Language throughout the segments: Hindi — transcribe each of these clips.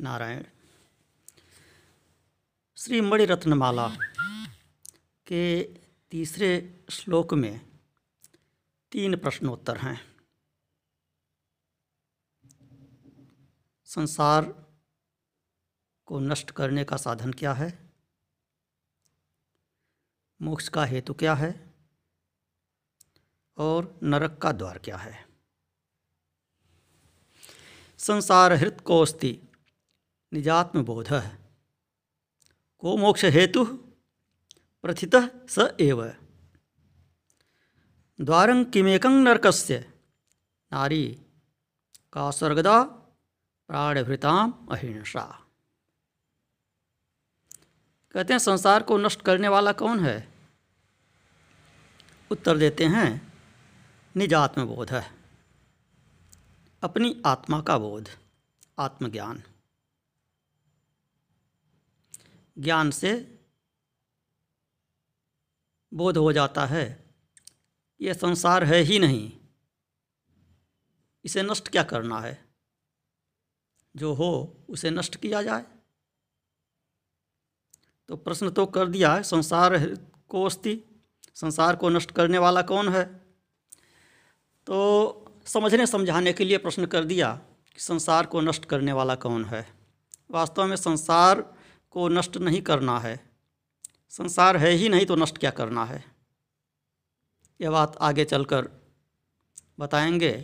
नारायण। श्री मणि रत्नमाला के तीसरे श्लोक में तीन प्रश्नोत्तर हैं। संसार को नष्ट करने का साधन क्या है? मोक्ष का हेतु क्या है? और नरक का द्वार क्या है? संसार हृत कोस्ति निजात्म बोध को मोक्ष हेतु प्रथित स एव। द्वारं किमेकं नरकस्य? नारी, का सर्गदा प्राणभृताम अहिंसा। कहते हैं, संसार को नष्ट करने वाला कौन है? उत्तर देते हैं निजात्म बोध है। अपनी आत्मा का बोध, आत्मज्ञान। ज्ञान से बोध हो जाता है। यह संसार है ही नहीं। इसे नष्ट क्या करना है? जो हो, उसे नष्ट किया जाए। तो प्रश्न तो कर दिया है, संसार को अस्ति संसार को नष्ट करने वाला कौन है? तो समझने समझाने के लिए प्रश्न कर दिया कि संसार को नष्ट करने वाला कौन है? वास्तव में संसार को नष्ट नहीं करना है। संसार है ही नहीं तो नष्ट क्या करना है? यह बात आगे चलकर बताएँगे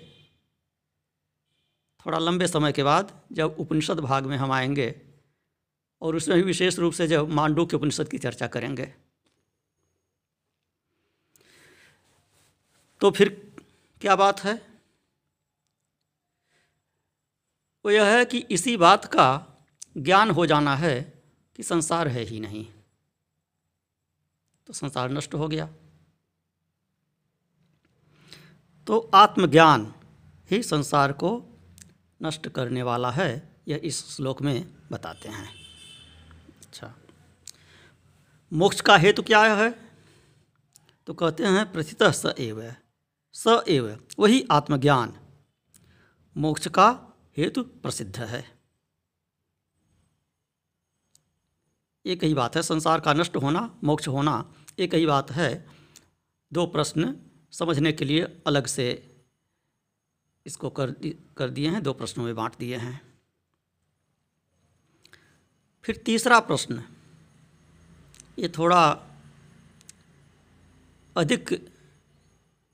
थोड़ा लंबे समय के बाद, जब उपनिषद भाग में हम आएँगे और उसमें भी विशेष रूप से जब मांडू के उपनिषद की चर्चा करेंगे। तो फिर क्या बात है? वो यह है कि इसी बात का ज्ञान हो जाना है कि संसार है ही नहीं। तो संसार नष्ट हो गया। तो आत्मज्ञान ही संसार को नष्ट करने वाला है, यह इस श्लोक में बताते हैं। अच्छा। मोक्ष का हेतु क्या है? तो कहते हैं प्रथित स एव। स एव, वही आत्मज्ञान। मोक्ष का हेतु प्रसिद्ध है। एक ही बात है, संसार का नष्ट होना, मोक्ष होना एक ही बात है। दो प्रश्न समझने के लिए अलग से इसको कर कर दिए हैं, दो प्रश्नों में बांट दिए हैं। फिर तीसरा प्रश्न, ये थोड़ा अधिक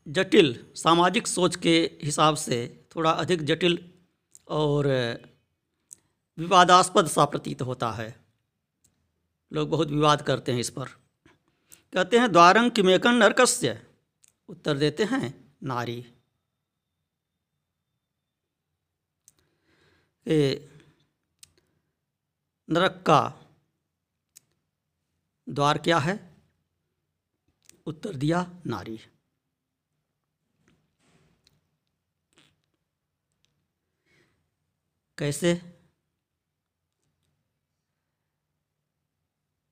जटिल सामाजिक सोच के हिसाब से थोड़ा अधिक जटिल और विवादास्पद सा प्रतीत होता है। लोग बहुत विवाद करते हैं इस पर। कहते हैं, द्वारंग किमेकन नरकस्य। उत्तर देते हैं, नारी। नरक का द्वार क्या है? उत्तर दिया, नारी। कैसे?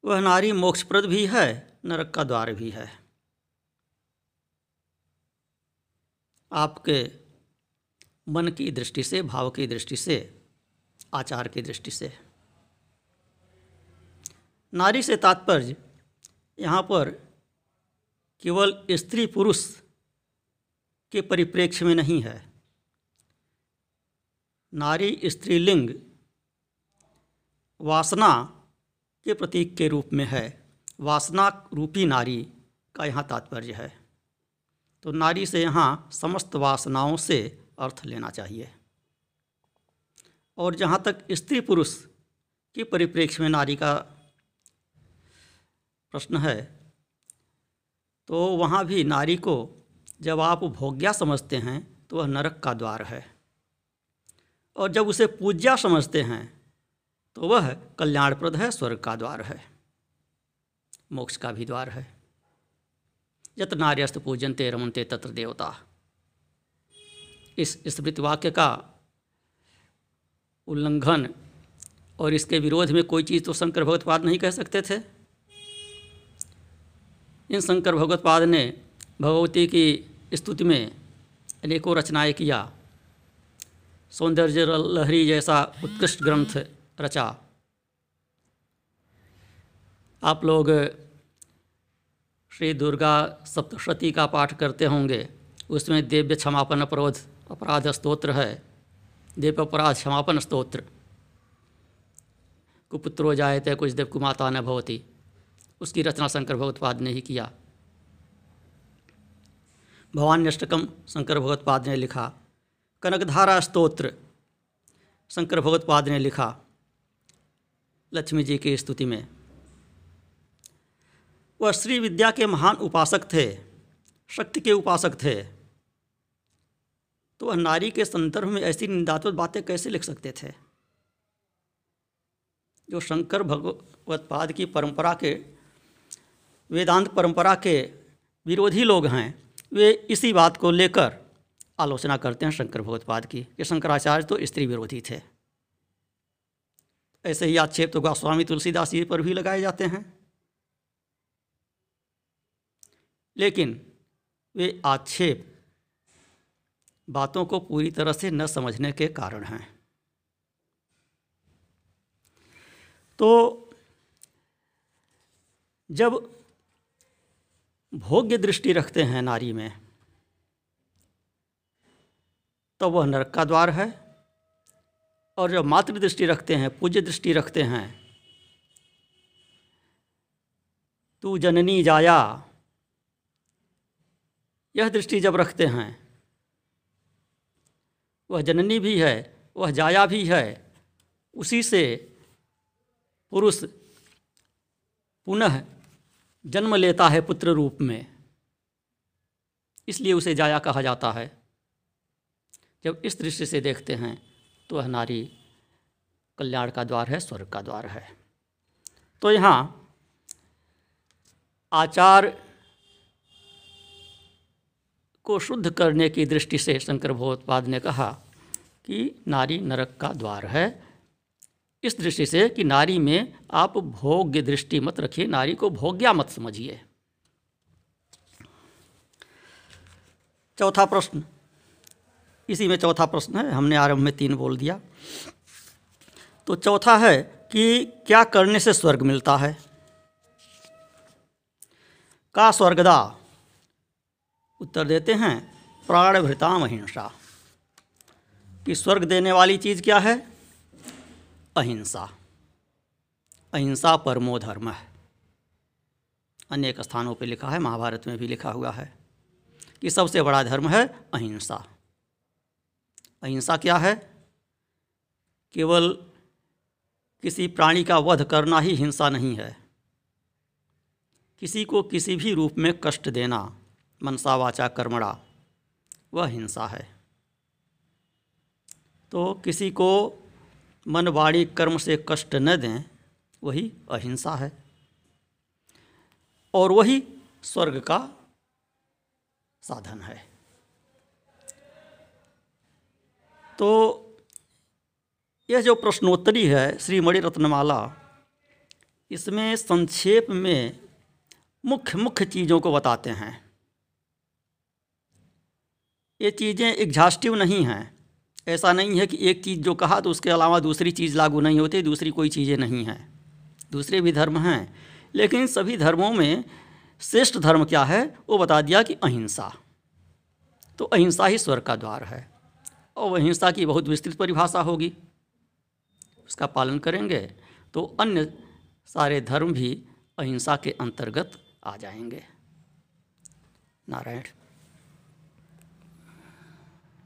वह नारी मोक्षप्रद भी है, नरक का द्वार भी है। आपके मन की दृष्टि से, भाव की दृष्टि से, आचार की दृष्टि से। नारी से तात्पर्य यहाँ पर केवल स्त्री पुरुष के परिप्रेक्ष्य में नहीं है। नारी स्त्रीलिंग वासना के प्रतीक के रूप में है। वासना रूपी नारी का यहाँ तात्पर्य है। तो नारी से यहाँ समस्त वासनाओं से अर्थ लेना चाहिए। और जहाँ तक स्त्री पुरुष के परिप्रेक्ष्य में नारी का प्रश्न है तो वहाँ भी नारी को जब आप भोग्या समझते हैं तो वह नरक का द्वार है। और जब उसे पूज्या समझते हैं तो वह कल्याणप्रद है, स्वर्ग का द्वार है, मोक्ष का भी द्वार है। यत नार्यस्त पूजनते रमनते तत्र देवता। इस स्मृति वाक्य का उल्लंघन और इसके विरोध में कोई चीज़ तो शंकर भगवतपाद नहीं कह सकते थे। इन शंकर भगवतपाद ने भगवती की स्तुति में अनेकों रचनाएँ किया। सौंदर्य लहरी जैसा उत्कृष्ट ग्रंथ रचा। आप लोग श्री दुर्गा सप्तशती का पाठ करते होंगे। उसमें दिव्य क्षमापन अपरोध, अपराध स्तोत्र है। दिव्य अपराध क्षमापन स्तोत्र। कुपुत्रो जायते, कुछ देव कुमाता न भवती। उसकी रचना शंकर भगवत्पाद ने ही किया। भवान्यष्टकम शंकर भगवत्पाद ने लिखा। कनकधारा स्तोत्र, शंकर भगवतपाद ने लिखा लक्ष्मी जी की स्तुति में। वह श्री विद्या के महान उपासक थे, शक्ति के उपासक थे। तो वह नारी के संदर्भ में ऐसी निंदात्मक बातें कैसे लिख सकते थे? जो शंकर भगवतपाद की परंपरा के, वेदांत परंपरा के विरोधी लोग हैं, वे इसी बात को लेकर आलोचना करते हैं शंकर भगवतपाद की कि शंकराचार्य तो स्त्री विरोधी थे। ऐसे ही आक्षेप तो गोस्वामी तुलसीदास जी पर भी लगाए जाते हैं। लेकिन वे आक्षेप बातों को पूरी तरह से न समझने के कारण हैं। तो जब भोग्य दृष्टि रखते हैं नारी में तो वह नरक का द्वार है और जब मातृ दृष्टि रखते हैं, पूज्य दृष्टि रखते हैं। तू जननी जाया। यह दृष्टि जब रखते हैं, वह जननी भी है, वह जाया भी है, उसी से पुरुष पुनः जन्म लेता है पुत्र रूप में। इसलिए उसे जाया कहा जाता है। जब इस दृष्टि से देखते हैं तो वह नारी कल्याण का द्वार है, स्वर्ग का द्वार है। तो यहाँ आचार को शुद्ध करने की दृष्टि से शंकर भगवतपाद ने कहा कि नारी नरक का द्वार है। इस दृष्टि से कि नारी में आप भोग्य दृष्टि मत रखिए, नारी को भोग्या मत समझिए। चौथा प्रश्न। इसी में चौथा प्रश्न है, हमने आरंभ में तीन बोल दिया। तो चौथा है कि क्या करने से स्वर्ग मिलता है? का स्वर्गदा? उत्तर देते हैं, प्राण भृताम अहिंसा कि स्वर्ग देने वाली चीज़ क्या है? अहिंसा। अहिंसा परमो धर्म है। अनेक स्थानों पर लिखा है, महाभारत में भी लिखा हुआ है कि सबसे बड़ा धर्म है अहिंसा। अहिंसा क्या है? केवल किसी प्राणी का वध करना ही हिंसा नहीं है। किसी को किसी भी रूप में कष्ट देना, मनसा वाचा कर्मणा, वह हिंसा है। तो किसी को मन वाणी कर्म से कष्ट न दें, वही अहिंसा है। और वही स्वर्ग का साधन है। तो यह जो प्रश्नोत्तरी है श्री मणि रत्नमाला इसमें संक्षेप में मुख्य मुख्य चीज़ों को बताते हैं। ये चीज़ें एग्जास्टिव नहीं हैं। ऐसा नहीं है कि एक चीज़ जो कहा तो उसके अलावा दूसरी चीज़ लागू नहीं होती, दूसरी कोई चीज़ें नहीं हैं। दूसरे भी धर्म हैं, लेकिन सभी धर्मों में श्रेष्ठ धर्म क्या है? वो बता दिया कि अहिंसा। तो अहिंसा ही स्वर्ग का द्वार है। और हिंसा की बहुत विस्तृत परिभाषा होगी। उसका पालन करेंगे तो अन्य सारे धर्म भी अहिंसा के अंतर्गत आ जाएँगे। नारायण।